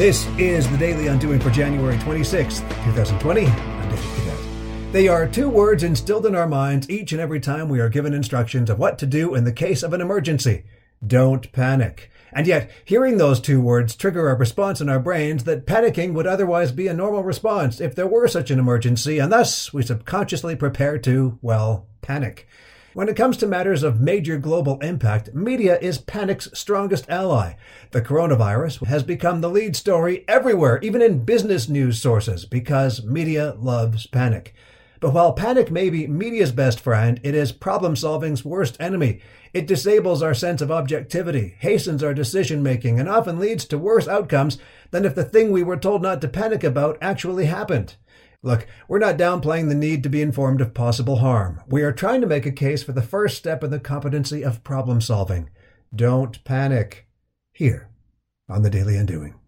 This is the Daily Undoing for January 26th, 2020. I'm David Cadet. They are two words instilled in our minds each and every time we are given instructions of what to do in the case of an emergency. Don't panic. And yet, hearing those two words trigger a response in our brains that panicking would otherwise be a normal response if there were such an emergency, and thus we subconsciously prepare to, well, panic. When it comes to matters of major global impact, media is panic's strongest ally. The coronavirus has become the lead story everywhere, even in business news sources, because media loves panic. But while panic may be media's best friend, it is problem solving's worst enemy. It disables our sense of objectivity, hastens our decision making, and often leads to worse outcomes than if the thing we were told not to panic about actually happened. Look, we're not downplaying the need to be informed of possible harm. We are trying to make a case for the first step in the competency of problem solving. Don't panic. Here on the Daily Undoing.